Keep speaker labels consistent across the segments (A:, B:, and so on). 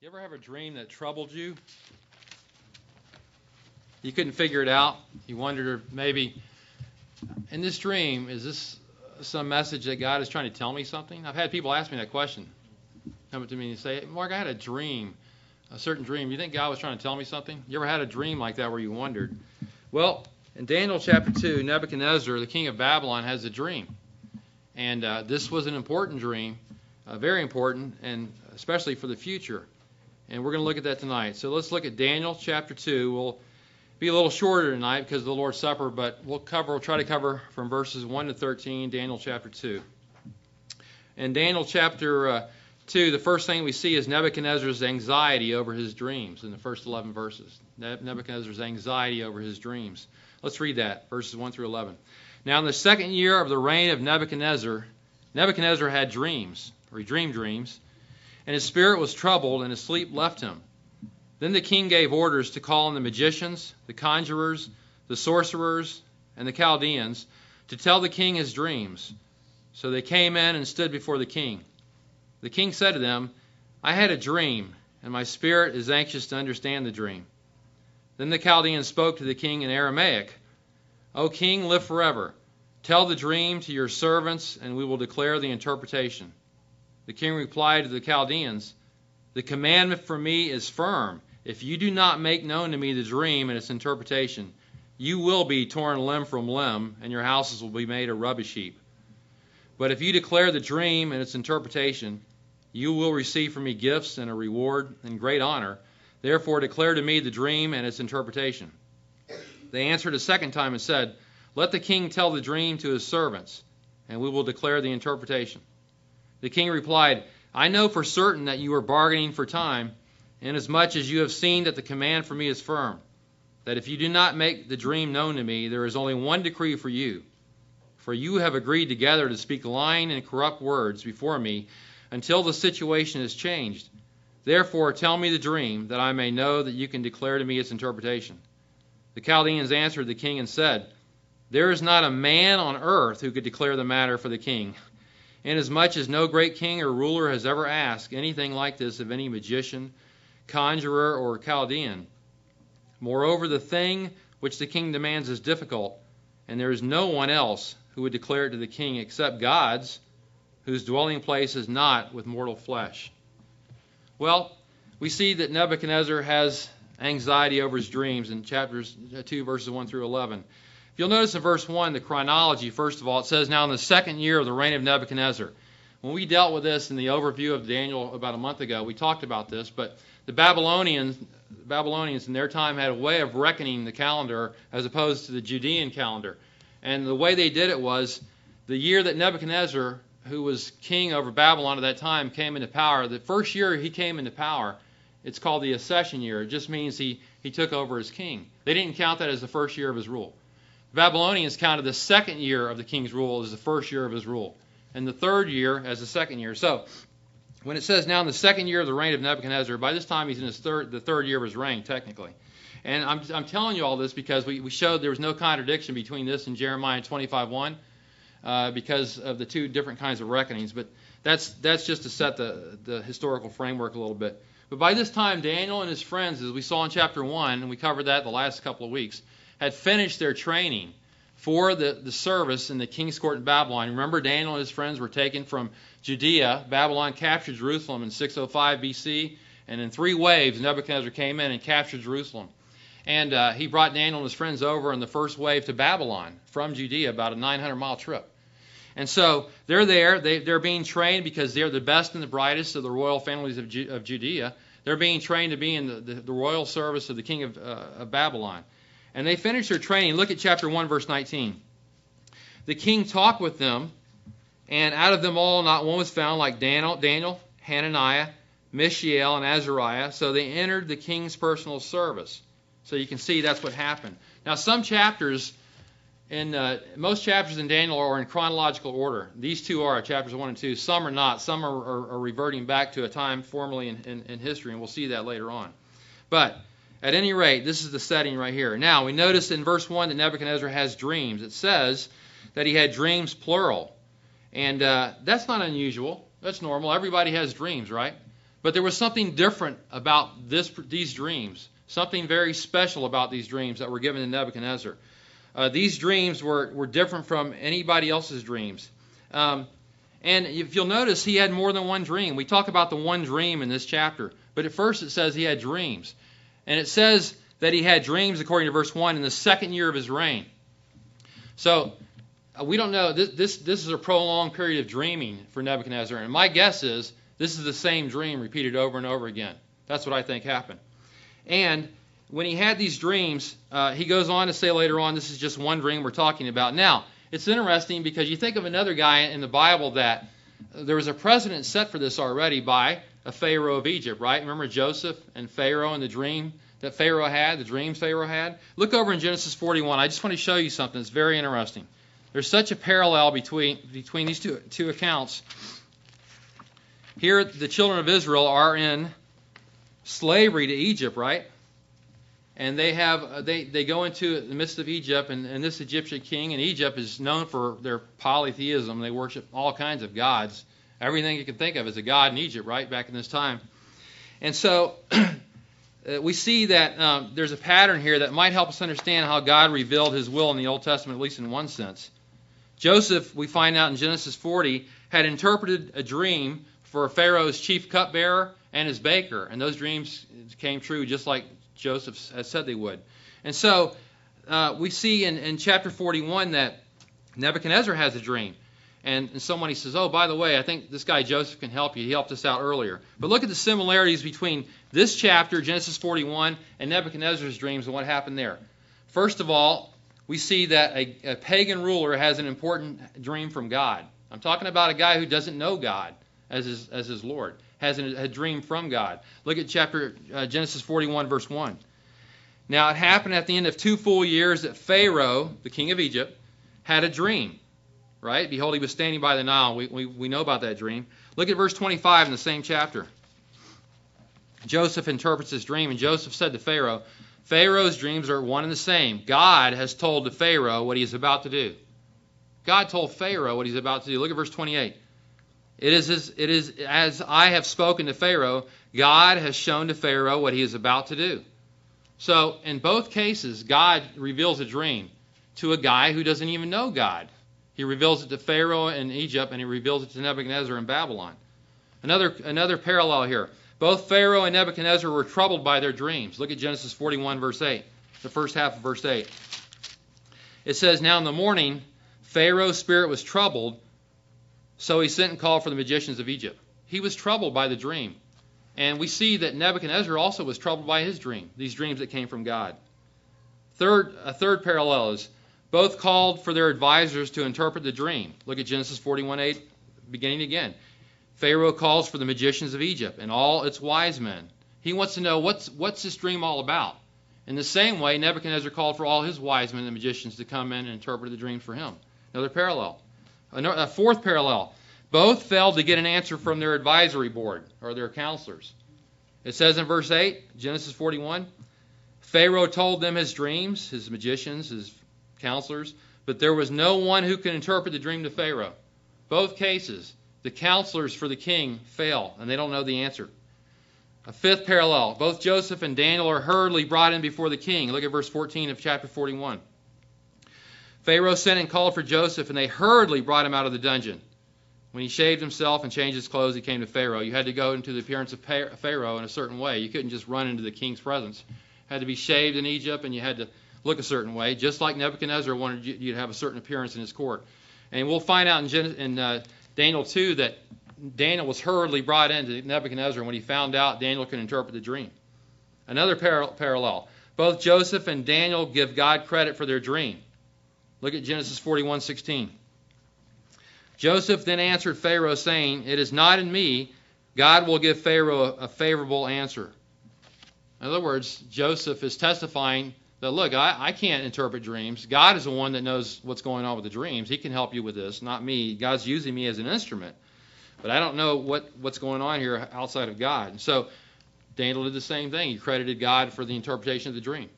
A: You ever have a dream that troubled you? You couldn't figure it out. You wondered maybe in this dream, is this some message that God is trying to tell me something? I've had people ask me that question. Come up to me and say, Mark, I had a dream, a certain dream. You think God was trying to tell me something? You ever had a dream like that where you wondered? Well, in Daniel chapter 2, Nebuchadnezzar, the king of Babylon, has a dream. And uh, this was an important dream, uh, very important, and especially for the future. And we're going to look at that tonight. So let's look at Daniel chapter 2. We'll be a little shorter tonight because of the Lord's Supper, but we'll cover, we'll try to cover from verses 1 to 13, Daniel chapter 2. In Daniel chapter uh, 2, the first thing we see is Nebuchadnezzar's anxiety over his dreams in the first 11 verses. Nebuchadnezzar's anxiety over his dreams. Let's read that, verses 1 through 11. Now, in the second year of the reign of Nebuchadnezzar, Nebuchadnezzar had dreams, or he dreamed dreams and his spirit was troubled, and his sleep left him. Then the king gave orders to call on the magicians, the conjurers, the sorcerers, and the Chaldeans to tell the king his dreams. So they came in and stood before the king. The king said to them, I had a dream, and my spirit is anxious to understand the dream. Then the Chaldeans spoke to the king in Aramaic O king, live forever. Tell the dream to your servants, and we will declare the interpretation. The king replied to the Chaldeans, The commandment for me is firm. If you do not make known to me the dream and its interpretation, you will be torn limb from limb, and your houses will be made a rubbish heap. But if you declare the dream and its interpretation, you will receive from me gifts and a reward and great honor. Therefore, declare to me the dream and its interpretation. They answered a second time and said, Let the king tell the dream to his servants, and we will declare the interpretation. The king replied, I know for certain that you are bargaining for time, inasmuch as you have seen that the command for me is firm, that if you do not make the dream known to me, there is only one decree for you. For you have agreed together to speak lying and corrupt words before me until the situation is changed. Therefore, tell me the dream, that I may know that you can declare to me its interpretation. The Chaldeans answered the king and said, There is not a man on earth who could declare the matter for the king inasmuch as no great king or ruler has ever asked anything like this of any magician, conjurer, or Chaldean. Moreover, the thing which the king demands is difficult, and there is no one else who would declare it to the king except God's, whose dwelling place is not with mortal flesh. Well, we see that Nebuchadnezzar has anxiety over his dreams in chapters uh, 2, verses 1 through 11. You'll notice in verse 1, the chronology, first of all, it says, Now in the second year of the reign of Nebuchadnezzar. When we dealt with this in the overview of Daniel about a month ago, we talked about this, but the Babylonians, Babylonians in their time had a way of reckoning the calendar as opposed to the Judean calendar. And the way they did it was the year that Nebuchadnezzar, who was king over Babylon at that time, came into power, the first year he came into power, it's called the accession year. It just means he, he took over as king. They didn't count that as the first year of his rule. Babylonians counted the second year of the king's rule as the first year of his rule, and the third year as the second year. So, when it says now in the second year of the reign of Nebuchadnezzar, by this time he's in his third, the third year of his reign, technically. And I'm, I'm telling you all this because we, we showed there was no contradiction between this and Jeremiah 25:1 uh, because of the two different kinds of reckonings. But that's that's just to set the the historical framework a little bit. But by this time, Daniel and his friends, as we saw in chapter one, and we covered that the last couple of weeks, had finished their training for the, the service in the king's court in Babylon. Remember, Daniel and his friends were taken from Judea. Babylon captured Jerusalem in 605 BC, and in three waves, Nebuchadnezzar came in and captured Jerusalem. And uh, he brought Daniel and his friends over in the first wave to Babylon from Judea, about a 900 mile trip. And so they're there. They, are being trained because they're the best and the brightest of the royal families of, Ju- of Judea. They're being trained to be in the, the, the royal service of the king of, uh, of Babylon. And they finished their training. Look at chapter 1, verse 19. The king talked with them, and out of them all, not one was found like Daniel, Daniel Hananiah, Mishael, and Azariah. So they entered the king's personal service. So you can see that's what happened. Now, some chapters, in uh, most chapters in Daniel are in chronological order. These two are chapters one and two. Some are not. Some are, are, are reverting back to a time formerly in, in, in history, and we'll see that later on. But at any rate, this is the setting right here. Now, we notice in verse 1 that Nebuchadnezzar has dreams. It says that he had dreams plural. And uh, that's not unusual. That's normal. Everybody has dreams, right? But there was something different about this, these dreams, something very special about these dreams that were given to Nebuchadnezzar. Uh, these dreams were, were different from anybody else's dreams. Um, and if you'll notice, he had more than one dream. We talk about the one dream in this chapter, but at first it says he had dreams. And it says that he had dreams, according to verse 1, in the second year of his reign. So uh, we don't know. This, this, this is a prolonged period of dreaming for Nebuchadnezzar. And my guess is this is the same dream repeated over and over again. That's what I think happened. And when he had these dreams, uh, he goes on to say later on, this is just one dream we're talking about. Now, it's interesting because you think of another guy in the Bible that there was a precedent set for this already by a Pharaoh of Egypt, right? Remember Joseph and Pharaoh and the dream that Pharaoh had, the dreams Pharaoh had? Look over in Genesis 41. I just want to show you something that's very interesting. There's such a parallel between, between these two, two accounts. Here, the children of Israel are in slavery to Egypt, right? and they have uh, they, they go into the midst of Egypt, and, and this Egyptian king in Egypt is known for their polytheism. They worship all kinds of gods. Everything you can think of is a god in Egypt, right back in this time. And so uh, we see that um, there's a pattern here that might help us understand how God revealed His will in the Old Testament, at least in one sense. Joseph, we find out in Genesis 40, had interpreted a dream for Pharaoh's chief cupbearer and his baker, and those dreams came true just like Joseph has said they would. And so uh, we see in, in chapter 41 that Nebuchadnezzar has a dream. And, and somebody says, Oh, by the way, I think this guy Joseph can help you. He helped us out earlier. But look at the similarities between this chapter, Genesis 41, and Nebuchadnezzar's dreams and what happened there. First of all, we see that a, a pagan ruler has an important dream from God. I'm talking about a guy who doesn't know God as his, as his Lord has a dream from God. Look at chapter uh, Genesis 41, verse 1. Now it happened at the end of two full years that Pharaoh, the king of Egypt, had a dream. Right? Behold, he was standing by the Nile. We, we, we know about that dream. Look at verse 25 in the same chapter. Joseph interprets his dream, and Joseph said to Pharaoh, Pharaoh's dreams are one and the same. God has told to Pharaoh what he is about to do. God told Pharaoh what he's about to do. Look at verse 28. It is, as, it is as I have spoken to Pharaoh, God has shown to Pharaoh what he is about to do. So, in both cases, God reveals a dream to a guy who doesn't even know God. He reveals it to Pharaoh in Egypt, and he reveals it to Nebuchadnezzar in Babylon. Another, another parallel here. Both Pharaoh and Nebuchadnezzar were troubled by their dreams. Look at Genesis 41, verse 8, the first half of verse 8. It says, Now in the morning, Pharaoh's spirit was troubled so he sent and called for the magicians of Egypt. He was troubled by the dream. And we see that Nebuchadnezzar also was troubled by his dream, these dreams that came from God. Third, a third parallel is both called for their advisors to interpret the dream. Look at Genesis 41:8, beginning again. Pharaoh calls for the magicians of Egypt and all its wise men. He wants to know what's, what's this dream all about. In the same way, Nebuchadnezzar called for all his wise men and magicians to come in and interpret the dreams for him. Another parallel. A fourth parallel. Both failed to get an answer from their advisory board or their counselors. It says in verse 8, Genesis 41, Pharaoh told them his dreams, his magicians, his counselors, but there was no one who could interpret the dream to Pharaoh. Both cases, the counselors for the king fail, and they don't know the answer. A fifth parallel, both Joseph and Daniel are hurriedly brought in before the king. Look at verse 14 of chapter 41. Pharaoh sent and called for Joseph, and they hurriedly brought him out of the dungeon. When he shaved himself and changed his clothes, he came to Pharaoh. You had to go into the appearance of Pharaoh in a certain way. You couldn't just run into the king's presence. You had to be shaved in Egypt, and you had to look a certain way, just like Nebuchadnezzar wanted you to have a certain appearance in his court. And we'll find out in, Gen- in uh, Daniel 2 that Daniel was hurriedly brought into Nebuchadnezzar when he found out Daniel could interpret the dream. Another par- parallel. Both Joseph and Daniel give God credit for their dream. Look at Genesis 41:16. Joseph then answered Pharaoh, saying, It is not in me. God will give Pharaoh a favorable answer. In other words, Joseph is testifying that, look, I, I can't interpret dreams. God is the one that knows what's going on with the dreams. He can help you with this, not me. God's using me as an instrument. But I don't know what, what's going on here outside of God. And So Daniel did the same thing. He credited God for the interpretation of the dream.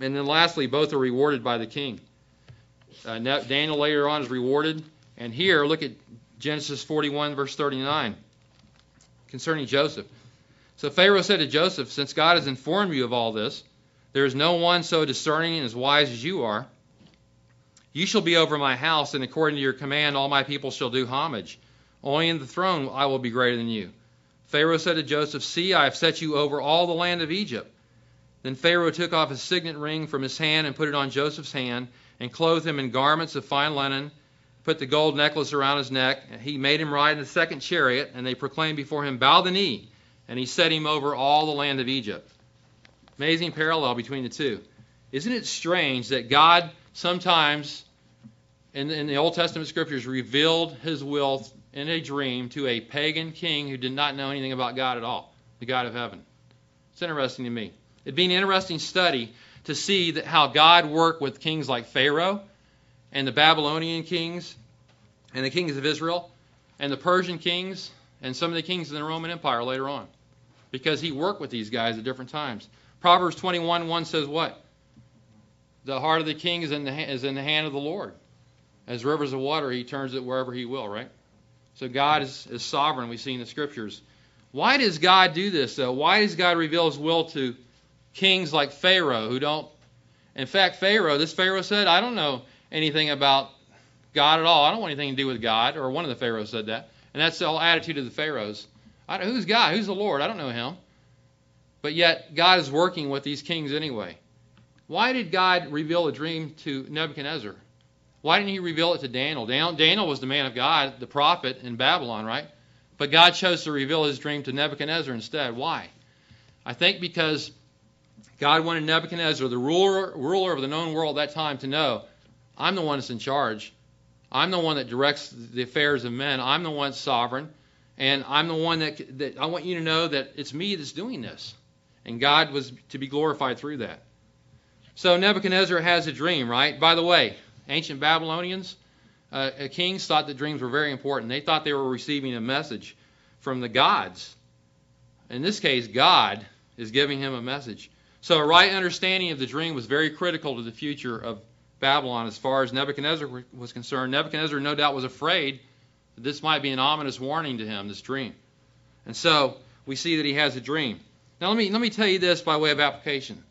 A: And then lastly, both are rewarded by the king. Uh, Daniel later on is rewarded. And here, look at Genesis 41, verse 39. concerning Joseph. So Pharaoh said to Joseph, Since God has informed you of all this, there is no one so discerning and as wise as you are. You shall be over my house, and according to your command, all my people shall do homage. Only in the throne I will be greater than you. Pharaoh said to Joseph, See, I have set you over all the land of Egypt. Then Pharaoh took off his signet ring from his hand and put it on Joseph's hand, and clothed him in garments of fine linen, put the gold necklace around his neck. And he made him ride in the second chariot, and they proclaimed before him, Bow the knee. And he set him over all the land of Egypt. Amazing parallel between the two. Isn't it strange that God sometimes in, in the Old Testament scriptures revealed his will in a dream to a pagan king who did not know anything about God at all, the God of heaven? It's interesting to me. It'd be an interesting study to see that how God worked with kings like Pharaoh and the Babylonian kings and the kings of Israel and the Persian kings and some of the kings in the Roman Empire later on. Because he worked with these guys at different times. Proverbs 21 1 says what? The heart of the king is in the, is in the hand of the Lord. As rivers of water, he turns it wherever he will, right? So God is, is sovereign, we see in the scriptures. Why does God do this, though? Why does God reveal his will to kings like Pharaoh who don't. In fact, Pharaoh, this Pharaoh said, I don't know anything about God at all. I don't want anything to do with God. Or one of the Pharaohs said that. And that's the whole attitude of the Pharaohs. who's God? Who's the Lord? I don't know him. But yet, God is working with these kings anyway. Why did God reveal a dream to Nebuchadnezzar? Why didn't he reveal it to Daniel? Daniel was the man of God, the prophet in Babylon, right? But God chose to reveal his dream to Nebuchadnezzar instead. Why? I think because God wanted Nebuchadnezzar, the ruler, ruler of the known world at that time, to know I'm the one that's in charge. I'm the one that directs the affairs of men. I'm the one sovereign. And I'm the one that, that I want you to know that it's me that's doing this. And God was to be glorified through that. So Nebuchadnezzar has a dream, right? By the way, ancient Babylonians, uh, kings thought that dreams were very important. They thought they were receiving a message from the gods. In this case, God is giving him a message. So a right understanding of the dream was very critical to the future of Babylon as far as Nebuchadnezzar was concerned. Nebuchadnezzar no doubt was afraid that this might be an ominous warning to him, this dream. And so we see that he has a dream. Now let me let me tell you this by way of application.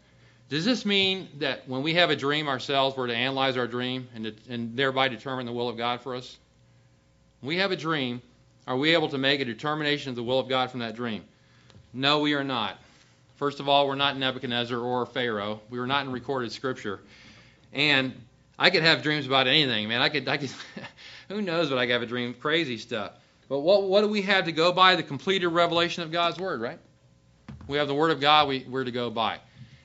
A: Does this mean that when we have a dream ourselves, we're to analyze our dream and, to, and thereby determine the will of God for us? When we have a dream, are we able to make a determination of the will of God from that dream? No, we are not. First of all, we're not Nebuchadnezzar or Pharaoh. We were not in recorded scripture. And I could have dreams about anything, man. I could, I could who knows what I could have a dream, crazy stuff. But what, what do we have to go by? The completed revelation of God's Word, right? We have the Word of God we, we're to go by.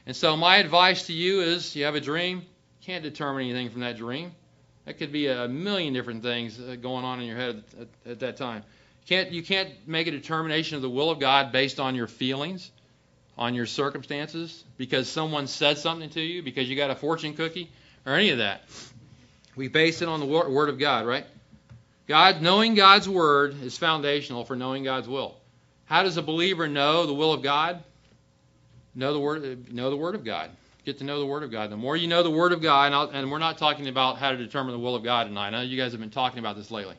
A: And so my advice to you is you have a dream, can't determine anything from that dream. That could be a million different things uh, going on in your head at, at that time. You can't, you can't make a determination of the will of God based on your feelings on your circumstances because someone said something to you, because you got a fortune cookie, or any of that. We base it on the Word of God, right? God, knowing God's Word is foundational for knowing God's will. How does a believer know the will of God? Know the Word, know the Word of God. Get to know the Word of God. The more you know the Word of God, and, and we're not talking about how to determine the will of God tonight. I know you guys have been talking about this lately.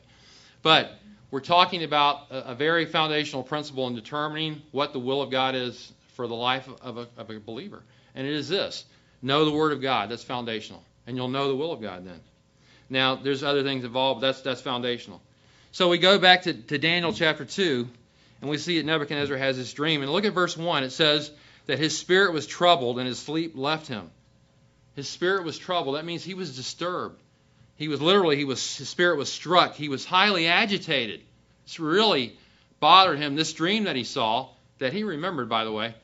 A: But we're talking about a, a very foundational principle in determining what the will of God is for the life of a, of a believer. And it is this know the Word of God. That's foundational. And you'll know the will of God then. Now, there's other things involved, but that's, that's foundational. So we go back to, to Daniel chapter 2, and we see that Nebuchadnezzar has this dream. And look at verse 1. It says that his spirit was troubled and his sleep left him. His spirit was troubled. That means he was disturbed. He was literally, he was, his spirit was struck. He was highly agitated. It's really bothered him. This dream that he saw, that he remembered, by the way,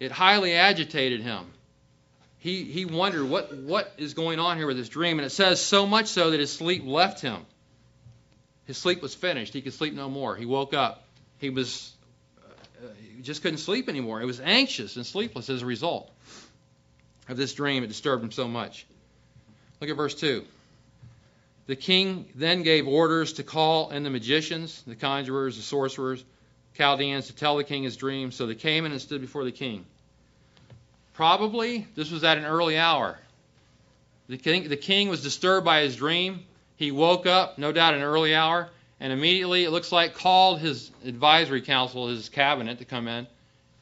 A: it highly agitated him. He, he wondered what, what is going on here with this dream. And it says, so much so that his sleep left him. His sleep was finished. He could sleep no more. He woke up. He was uh, he just couldn't sleep anymore. He was anxious and sleepless as a result of this dream. It disturbed him so much. Look at verse 2. The king then gave orders to call in the magicians, the conjurers, the sorcerers, Chaldeans to tell the king his dream. So they came in and stood before the king. Probably this was at an early hour. The king, the king was disturbed by his dream. He woke up, no doubt, an early hour, and immediately it looks like called his advisory council, his cabinet, to come in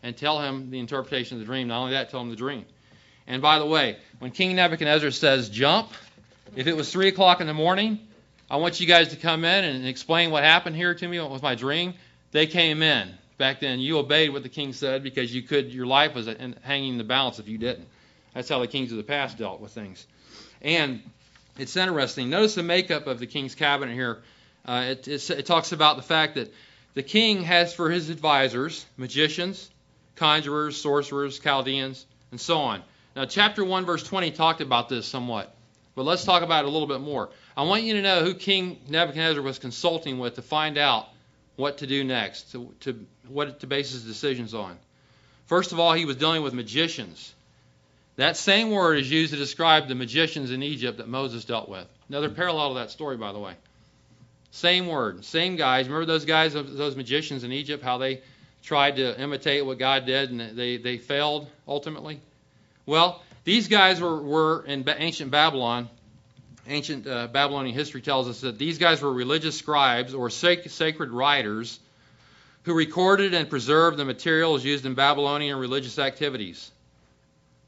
A: and tell him the interpretation of the dream. Not only that, tell him the dream. And by the way, when King Nebuchadnezzar says jump, if it was 3 o'clock in the morning, I want you guys to come in and explain what happened here to me, what was my dream. They came in. Back then, you obeyed what the king said because you could. Your life was hanging in the balance if you didn't. That's how the kings of the past dealt with things. And it's interesting. Notice the makeup of the king's cabinet here. Uh, it, it talks about the fact that the king has for his advisors magicians, conjurers, sorcerers, Chaldeans, and so on. Now, chapter 1, verse 20 talked about this somewhat, but let's talk about it a little bit more. I want you to know who King Nebuchadnezzar was consulting with to find out what to do next, to, to what to base his decisions on. First of all, he was dealing with magicians. That same word is used to describe the magicians in Egypt that Moses dealt with. Another parallel to that story, by the way. Same word, same guys. Remember those guys, those magicians in Egypt, how they tried to imitate what God did and they, they failed ultimately? Well, these guys were, were in ancient Babylon. Ancient uh, Babylonian history tells us that these guys were religious scribes or sac- sacred writers who recorded and preserved the materials used in Babylonian religious activities.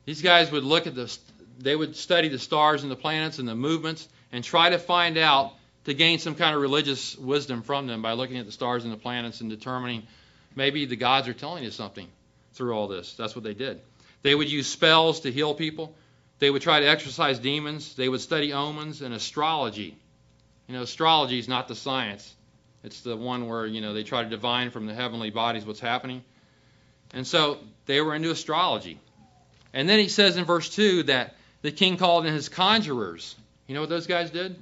A: These guys would look at the, they would study the stars and the planets and the movements and try to find out to gain some kind of religious wisdom from them by looking at the stars and the planets and determining maybe the gods are telling you something through all this. That's what they did. They would use spells to heal people. They would try to exorcise demons. They would study omens and astrology. You know, astrology is not the science. It's the one where, you know, they try to divine from the heavenly bodies what's happening. And so they were into astrology. And then he says in verse 2 that the king called in his conjurers. You know what those guys did?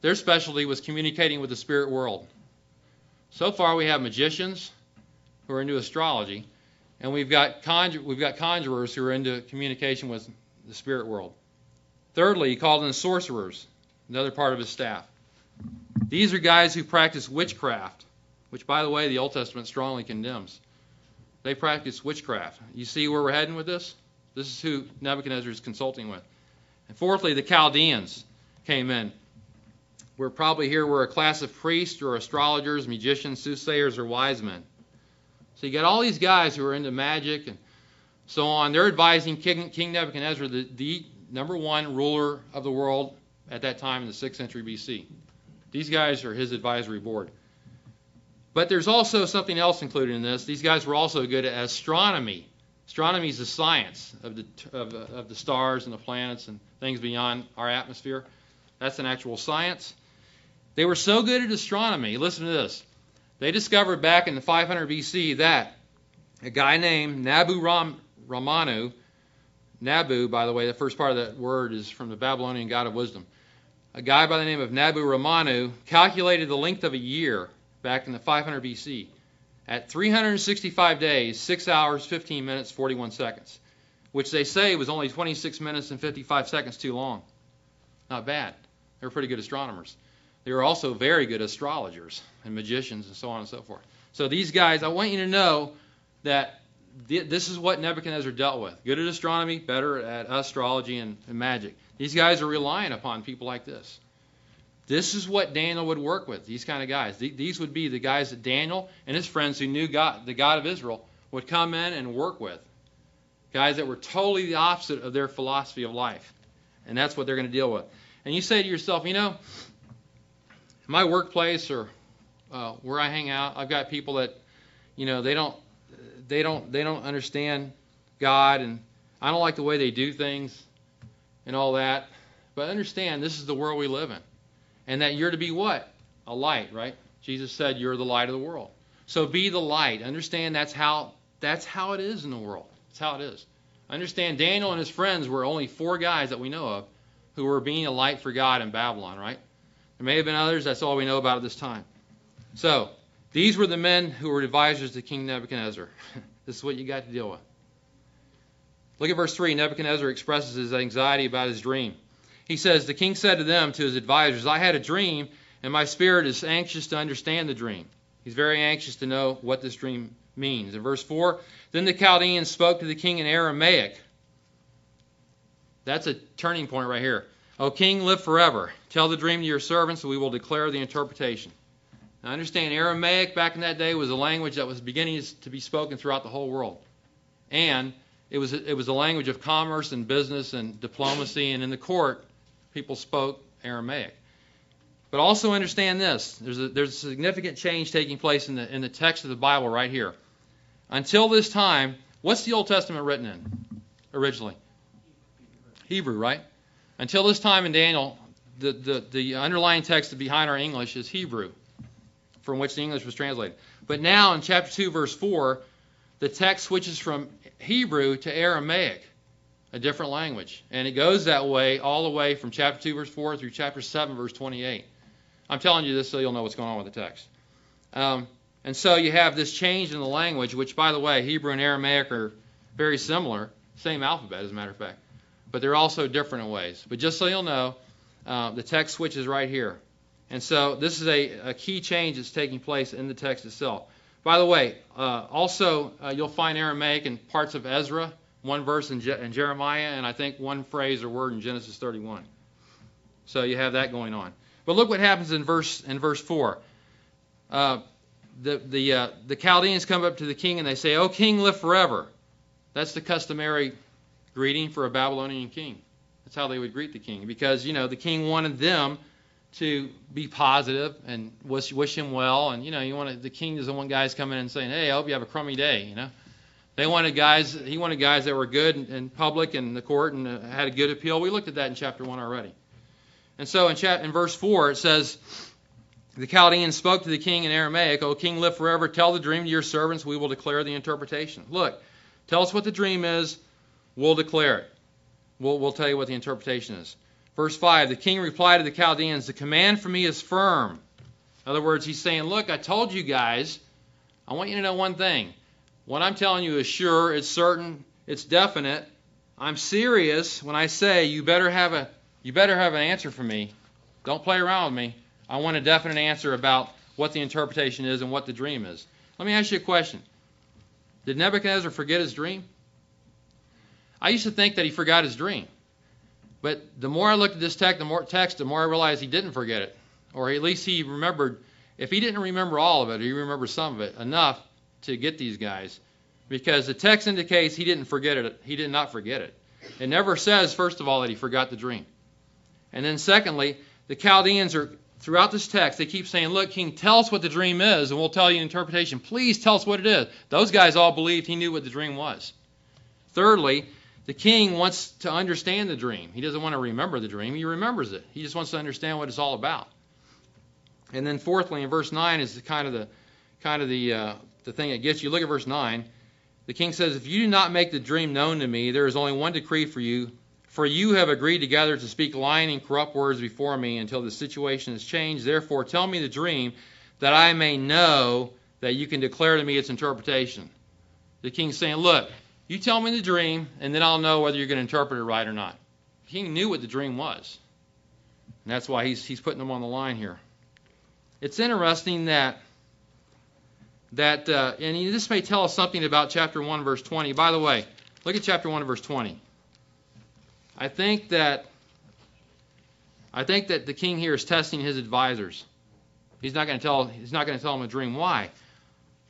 A: Their specialty was communicating with the spirit world. So far, we have magicians who are into astrology, and we've got, conjur- we've got conjurers who are into communication with the spirit world. Thirdly, he called in sorcerers, another part of his staff. These are guys who practice witchcraft, which, by the way, the Old Testament strongly condemns. They practice witchcraft. You see where we're heading with this? This is who Nebuchadnezzar is consulting with. And fourthly, the Chaldeans came in. We're probably here we're a class of priests or astrologers, magicians, soothsayers, or wise men. So you got all these guys who are into magic and so on. They're advising King, King Nebuchadnezzar, the, the number one ruler of the world at that time in the 6th century BC. These guys are his advisory board. But there's also something else included in this. These guys were also good at astronomy. Astronomy is the science of the, of, of the stars and the planets and things beyond our atmosphere. That's an actual science. They were so good at astronomy. Listen to this. They discovered back in the 500 BC that a guy named Nabu Ram, Ramanu, Nabu, by the way, the first part of that word is from the Babylonian god of wisdom. A guy by the name of Nabu Ramanu calculated the length of a year back in the 500 BC at 365 days, 6 hours, 15 minutes, 41 seconds, which they say was only 26 minutes and 55 seconds too long. Not bad. They were pretty good astronomers. They were also very good astrologers and magicians and so on and so forth. So these guys, I want you to know that this is what Nebuchadnezzar dealt with. Good at astronomy, better at astrology and, and magic. These guys are relying upon people like this. This is what Daniel would work with, these kind of guys. These would be the guys that Daniel and his friends who knew God, the God of Israel, would come in and work with. Guys that were totally the opposite of their philosophy of life. And that's what they're going to deal with. And you say to yourself, you know, my workplace or uh, where I hang out, I've got people that, you know, they don't, they don't, they don't understand God, and I don't like the way they do things, and all that. But understand, this is the world we live in, and that you're to be what? A light, right? Jesus said, "You're the light of the world." So be the light. Understand that's how that's how it is in the world. That's how it is. Understand Daniel and his friends were only four guys that we know of who were being a light for God in Babylon, right? There may have been others. That's all we know about at this time. So, these were the men who were advisors to King Nebuchadnezzar. this is what you got to deal with. Look at verse 3. Nebuchadnezzar expresses his anxiety about his dream. He says, The king said to them, to his advisors, I had a dream, and my spirit is anxious to understand the dream. He's very anxious to know what this dream means. In verse 4, then the Chaldeans spoke to the king in Aramaic. That's a turning point right here. O king, live forever. Tell the dream to your servants, and we will declare the interpretation. Now, understand, Aramaic back in that day was a language that was beginning to be spoken throughout the whole world. And it was, it was a language of commerce and business and diplomacy, and in the court, people spoke Aramaic. But also understand this there's a, there's a significant change taking place in the, in the text of the Bible right here. Until this time, what's the Old Testament written in originally? Hebrew, right? Until this time in Daniel, the, the, the underlying text behind our English is Hebrew, from which the English was translated. But now in chapter 2, verse 4, the text switches from Hebrew to Aramaic, a different language. And it goes that way all the way from chapter 2, verse 4 through chapter 7, verse 28. I'm telling you this so you'll know what's going on with the text. Um, and so you have this change in the language, which, by the way, Hebrew and Aramaic are very similar, same alphabet, as a matter of fact. But they're also different in ways. But just so you'll know, uh, the text switches right here. And so this is a, a, key change that's taking place in the text itself. By the way, uh, also uh, you'll find Aramaic in parts of Ezra, one verse in, Je- in, Jeremiah, and I think one phrase or word in Genesis 31. So you have that going on. But look what happens in verse in verse four. Uh, the the uh, the Chaldeans come up to the king and they say, "O king, live forever." That's the customary greeting for a Babylonian king. That's how they would greet the king because you know the king wanted them to be positive and wish, wish him well. And you know, you want the king doesn't want guys coming in and saying, "Hey, I hope you have a crummy day." You know, they wanted guys. He wanted guys that were good in, public and the court and uh, had a good appeal. We looked at that in chapter one already. And so in, chat, in verse 4, it says, The Chaldeans spoke to the king in Aramaic, O king, live forever. Tell the dream to your servants. We will declare the interpretation. Look, tell us what the dream is. We'll declare it. We'll, we'll tell you what the interpretation is. Verse 5 The king replied to the Chaldeans, The command for me is firm. In other words, he's saying, Look, I told you guys, I want you to know one thing. What I'm telling you is sure, it's certain, it's definite. I'm serious when I say you better have a you better have an answer for me. Don't play around with me. I want a definite answer about what the interpretation is and what the dream is. Let me ask you a question. Did Nebuchadnezzar forget his dream? I used to think that he forgot his dream. But the more I looked at this text, the more text, the more I realized he didn't forget it. Or at least he remembered if he didn't remember all of it, he remembered some of it enough to get these guys. Because the text indicates he didn't forget it. He did not forget it. It never says, first of all, that he forgot the dream. And then, secondly, the Chaldeans are throughout this text, they keep saying, Look, King, tell us what the dream is, and we'll tell you an interpretation. Please tell us what it is. Those guys all believed he knew what the dream was. Thirdly, the king wants to understand the dream. He doesn't want to remember the dream, he remembers it. He just wants to understand what it's all about. And then fourthly, in verse 9 is kind of the kind of the uh, the thing that gets you. Look at verse 9. The king says, If you do not make the dream known to me, there is only one decree for you for you have agreed together to speak lying and corrupt words before me until the situation is changed. Therefore, tell me the dream, that I may know that you can declare to me its interpretation. The king's saying, Look, you tell me the dream, and then I'll know whether you're going to interpret it right or not. King knew what the dream was. And that's why he's, he's putting them on the line here. It's interesting that that uh, and this may tell us something about chapter 1 verse 20 by the way look at chapter 1 verse 20 I think that I think that the king here is testing his advisors. He's not going to tell he's not going to tell them a dream. Why?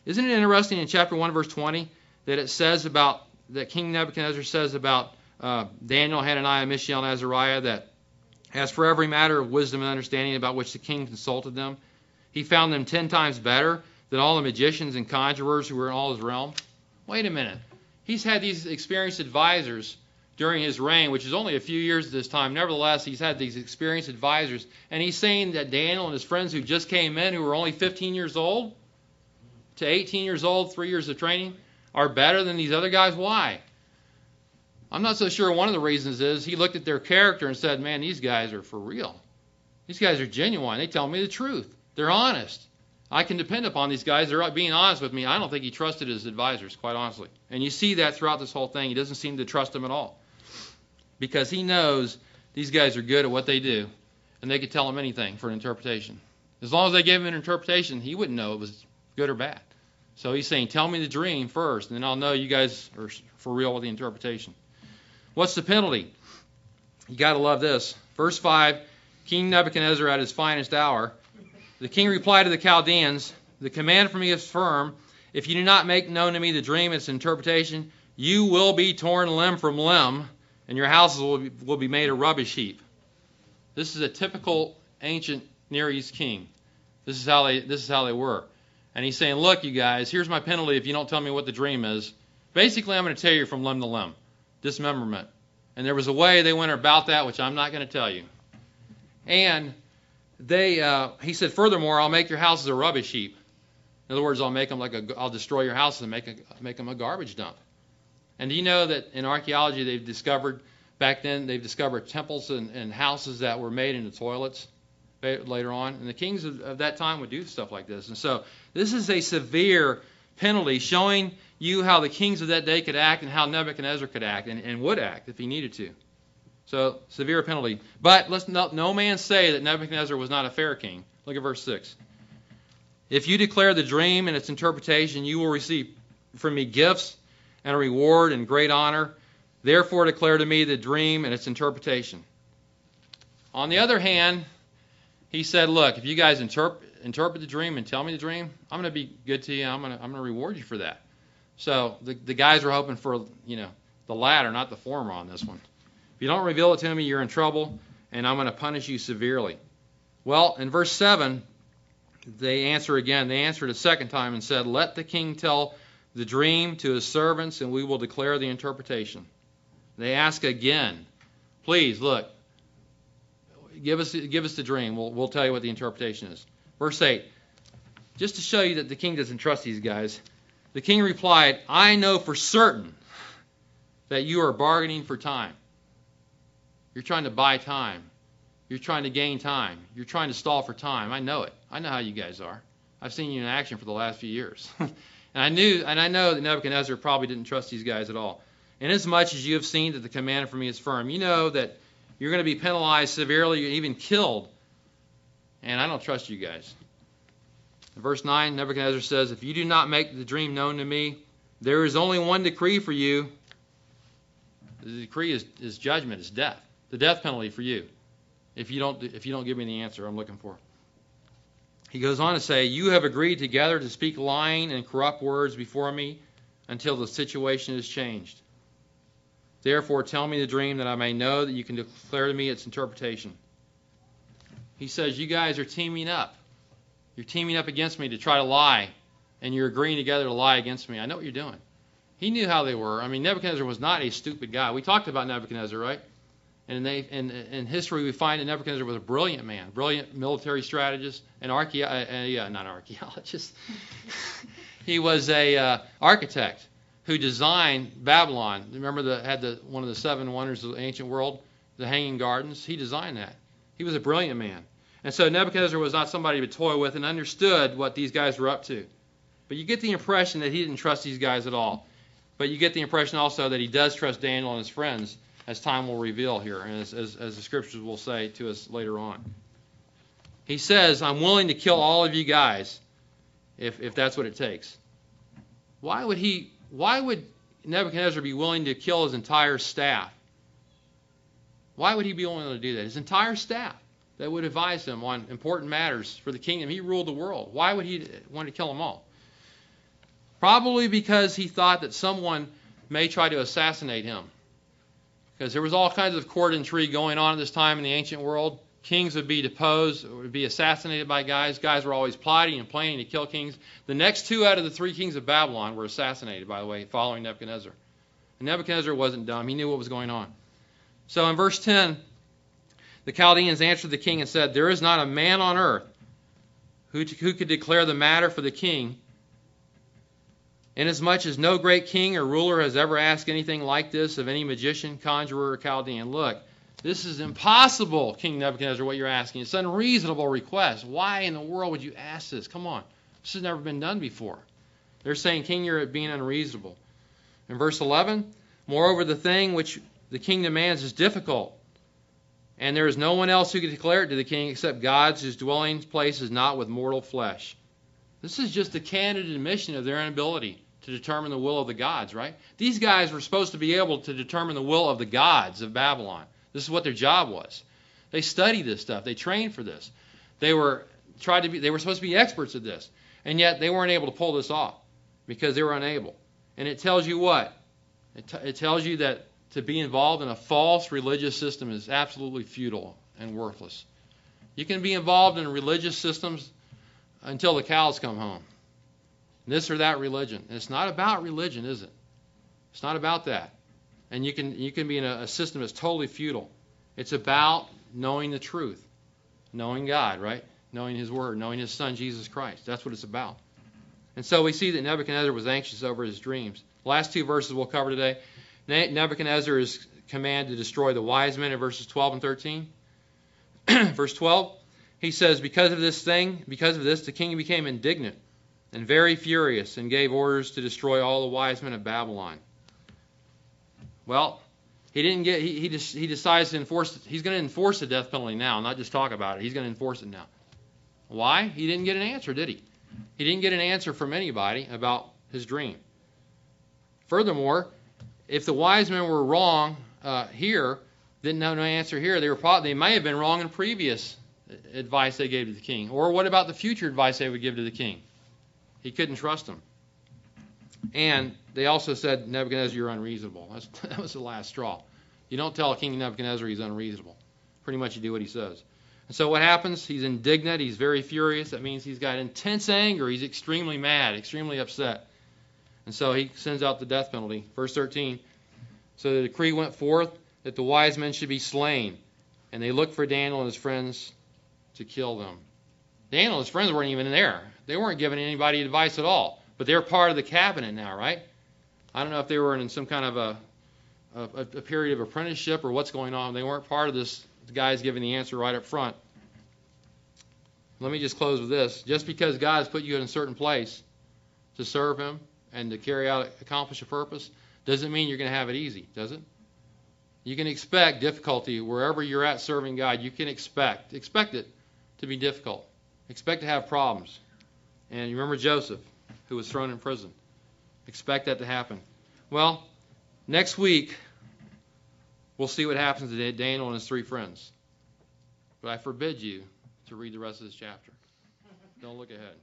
A: Isn't it interesting in chapter 1 verse 20 that it says about that King Nebuchadnezzar says about uh, Daniel, Hananiah, Mishael, and Azariah that as for every matter of wisdom and understanding about which the king consulted them, he found them ten times better than all the magicians and conjurers who were in all his realm. Wait a minute. He's had these experienced advisors during his reign, which is only a few years at this time. Nevertheless, he's had these experienced advisors, and he's saying that Daniel and his friends who just came in, who were only 15 years old to 18 years old, three years of training, are better than these other guys. Why? I'm not so sure one of the reasons is he looked at their character and said, Man, these guys are for real. These guys are genuine. They tell me the truth. They're honest. I can depend upon these guys. They're being honest with me. I don't think he trusted his advisors, quite honestly. And you see that throughout this whole thing. He doesn't seem to trust them at all because he knows these guys are good at what they do, and they could tell him anything for an interpretation. As long as they gave him an interpretation, he wouldn't know it was good or bad. So he's saying, Tell me the dream first, and then I'll know you guys are for real with the interpretation. What's the penalty? You got to love this. Verse 5 King Nebuchadnezzar at his finest hour The king replied to the Chaldeans, The command from me is firm. If you do not make known to me the dream and its interpretation, you will be torn limb from limb, and your houses will be, will be made a rubbish heap. This is a typical ancient Near East king. This is how they this is how they were. And he's saying, Look, you guys, here's my penalty if you don't tell me what the dream is. Basically, I'm going to tear you from limb to limb. Dismemberment. And there was a way they went about that, which I'm not going to tell you. And they, uh, he said, furthermore, I'll make your houses a rubbish heap. In other words, I'll make them like a, I'll destroy your houses and make a, make them a garbage dump. And do you know that in archaeology they've discovered back then they've discovered temples and, and houses that were made into toilets later on, and the kings of, of that time would do stuff like this. And so this is a severe penalty showing you how the kings of that day could act and how Nebuchadnezzar could act and, and would act if he needed to. So severe penalty. But let's no, no man say that Nebuchadnezzar was not a fair king. Look at verse 6. If you declare the dream and its interpretation, you will receive from me gifts and a reward and great honor. Therefore, declare to me the dream and its interpretation. On the other hand, he said, Look, if you guys interpret, interpret the dream and tell me the dream, I'm going to be good to you. I'm going to, I'm to reward you for that. So the, the guys were hoping for, you know, the latter, not the former on this one. If you don't reveal it to me, you're in trouble, and I'm going to punish you severely. Well, in verse 7, they answer again. They answered a second time and said, Let the king tell the dream to his servants, and we will declare the interpretation. They ask again, Please, look, give us, give us the dream. We'll, we'll tell you what the interpretation is. Verse 8, just to show you that the king doesn't trust these guys, the king replied, I know for certain that you are bargaining for time. You're trying to buy time. You're trying to gain time. You're trying to stall for time. I know it. I know how you guys are. I've seen you in action for the last few years. and I knew and I know that Nebuchadnezzar probably didn't trust these guys at all. Inasmuch as you have seen that the command from me is firm, you know that you're going to be penalized severely, even killed. And I don't trust you guys. In verse 9, Nebuchadnezzar says, If you do not make the dream known to me, there is only one decree for you. The decree is, is judgment, is death. The death penalty for you. If you don't if you don't give me the answer I'm looking for. He goes on to say, You have agreed together to speak lying and corrupt words before me until the situation is changed. Therefore, tell me the dream that I may know that you can declare to me its interpretation. He says, You guys are teaming up. You're teaming up against me to try to lie, and you're agreeing together to lie against me. I know what you're doing. He knew how they were. I mean, Nebuchadnezzar was not a stupid guy. We talked about Nebuchadnezzar, right? And they, in, in history, we find that Nebuchadnezzar was a brilliant man, brilliant military strategist, and archae- uh, uh, not archaeologist. he was a uh, architect who designed Babylon. Remember the had the one of the seven wonders of the ancient world, the Hanging Gardens. He designed that. He was a brilliant man. And so Nebuchadnezzar was not somebody to toy with and understood what these guys were up to. But you get the impression that he didn't trust these guys at all. But you get the impression also that he does trust Daniel and his friends, as time will reveal here, and as, as, as the scriptures will say to us later on. He says, I'm willing to kill all of you guys if, if that's what it takes. Why would he why would Nebuchadnezzar be willing to kill his entire staff? Why would he be willing to do that? His entire staff that would advise him on important matters for the kingdom. He ruled the world. Why would he want to kill them all? Probably because he thought that someone may try to assassinate him. Because there was all kinds of court intrigue going on at this time in the ancient world kings would be deposed, would be assassinated by guys. Guys were always plotting and planning to kill kings. The next two out of the three kings of Babylon were assassinated, by the way, following Nebuchadnezzar. And Nebuchadnezzar wasn't dumb. He knew what was going on. So in verse 10, the Chaldeans answered the king and said, There is not a man on earth who, who could declare the matter for the king, inasmuch as no great king or ruler has ever asked anything like this of any magician, conjurer, or Chaldean. Look, this is impossible, King Nebuchadnezzar, what you're asking. It's an unreasonable request. Why in the world would you ask this? Come on. This has never been done before. They're saying, King, you're being unreasonable. In verse 11, moreover, the thing which the king demands is difficult, and there is no one else who can declare it to the king except God's, whose dwelling place is not with mortal flesh. This is just a candid admission of their inability to determine the will of the gods, right? These guys were supposed to be able to determine the will of the gods of Babylon. This is what their job was. They studied this stuff. They trained for this. They were tried to be, they were supposed to be experts at this. And yet they weren't able to pull this off because they were unable. And it tells you what? It, t- it tells you that to be involved in a false religious system is absolutely futile and worthless. You can be involved in religious systems until the cows come home. This or that religion. And it's not about religion, is it? It's not about that. And you can you can be in a, a system that's totally futile. It's about knowing the truth, knowing God, right? Knowing His Word, knowing His Son Jesus Christ. That's what it's about. And so we see that Nebuchadnezzar was anxious over his dreams. Last two verses we'll cover today. Nebuchadnezzar is commanded to destroy the wise men in verses 12 and 13. Verse 12, he says, Because of this thing, because of this, the king became indignant and very furious and gave orders to destroy all the wise men of Babylon. Well, he didn't get. He he, just, he decides to enforce. He's going to enforce the death penalty now, not just talk about it. He's going to enforce it now. Why? He didn't get an answer, did he? He didn't get an answer from anybody about his dream. Furthermore, if the wise men were wrong uh, here, didn't have no answer here, they were probably, they may have been wrong in previous advice they gave to the king. Or what about the future advice they would give to the king? He couldn't trust them. And they also said, Nebuchadnezzar, you're unreasonable. That's, that was the last straw. You don't tell King Nebuchadnezzar he's unreasonable. Pretty much you do what he says. And so what happens? He's indignant. He's very furious. That means he's got intense anger. He's extremely mad, extremely upset. And so he sends out the death penalty. Verse 13. So the decree went forth that the wise men should be slain. And they looked for Daniel and his friends to kill them. Daniel and his friends weren't even there. They weren't giving anybody advice at all. But they're part of the cabinet now, right? I don't know if they were in some kind of a, a, a period of apprenticeship or what's going on. They weren't part of this. The guy's giving the answer right up front. Let me just close with this. Just because God has put you in a certain place to serve Him and to carry out, accomplish a purpose, doesn't mean you're going to have it easy, does it? You can expect difficulty wherever you're at serving God. You can expect, expect it to be difficult. Expect to have problems. And you remember Joseph who was thrown in prison. Expect that to happen. Well, next week, we'll see what happens to Daniel and his three friends. But I forbid you to read the rest of this chapter. Don't look ahead.